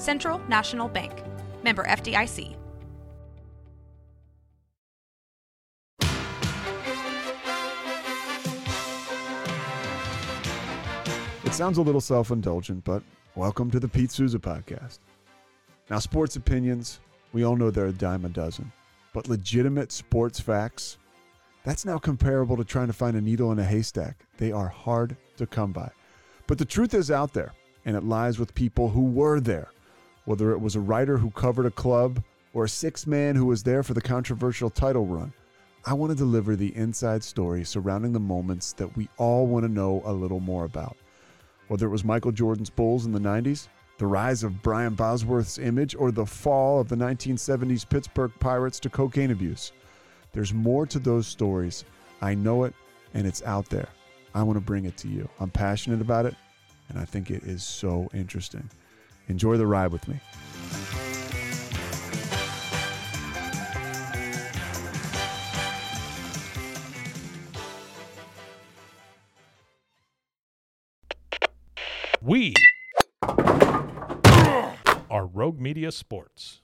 Central National Bank. Member FDIC. It sounds a little self indulgent, but welcome to the Pete Souza podcast. Now, sports opinions, we all know they're a dime a dozen, but legitimate sports facts, that's now comparable to trying to find a needle in a haystack. They are hard to come by. But the truth is out there, and it lies with people who were there. Whether it was a writer who covered a club or a six man who was there for the controversial title run, I want to deliver the inside story surrounding the moments that we all want to know a little more about. Whether it was Michael Jordan's Bulls in the 90s, the rise of Brian Bosworth's image, or the fall of the 1970s Pittsburgh Pirates to cocaine abuse. There's more to those stories. I know it, and it's out there. I want to bring it to you. I'm passionate about it, and I think it is so interesting. Enjoy the ride with me. We are Rogue Media Sports.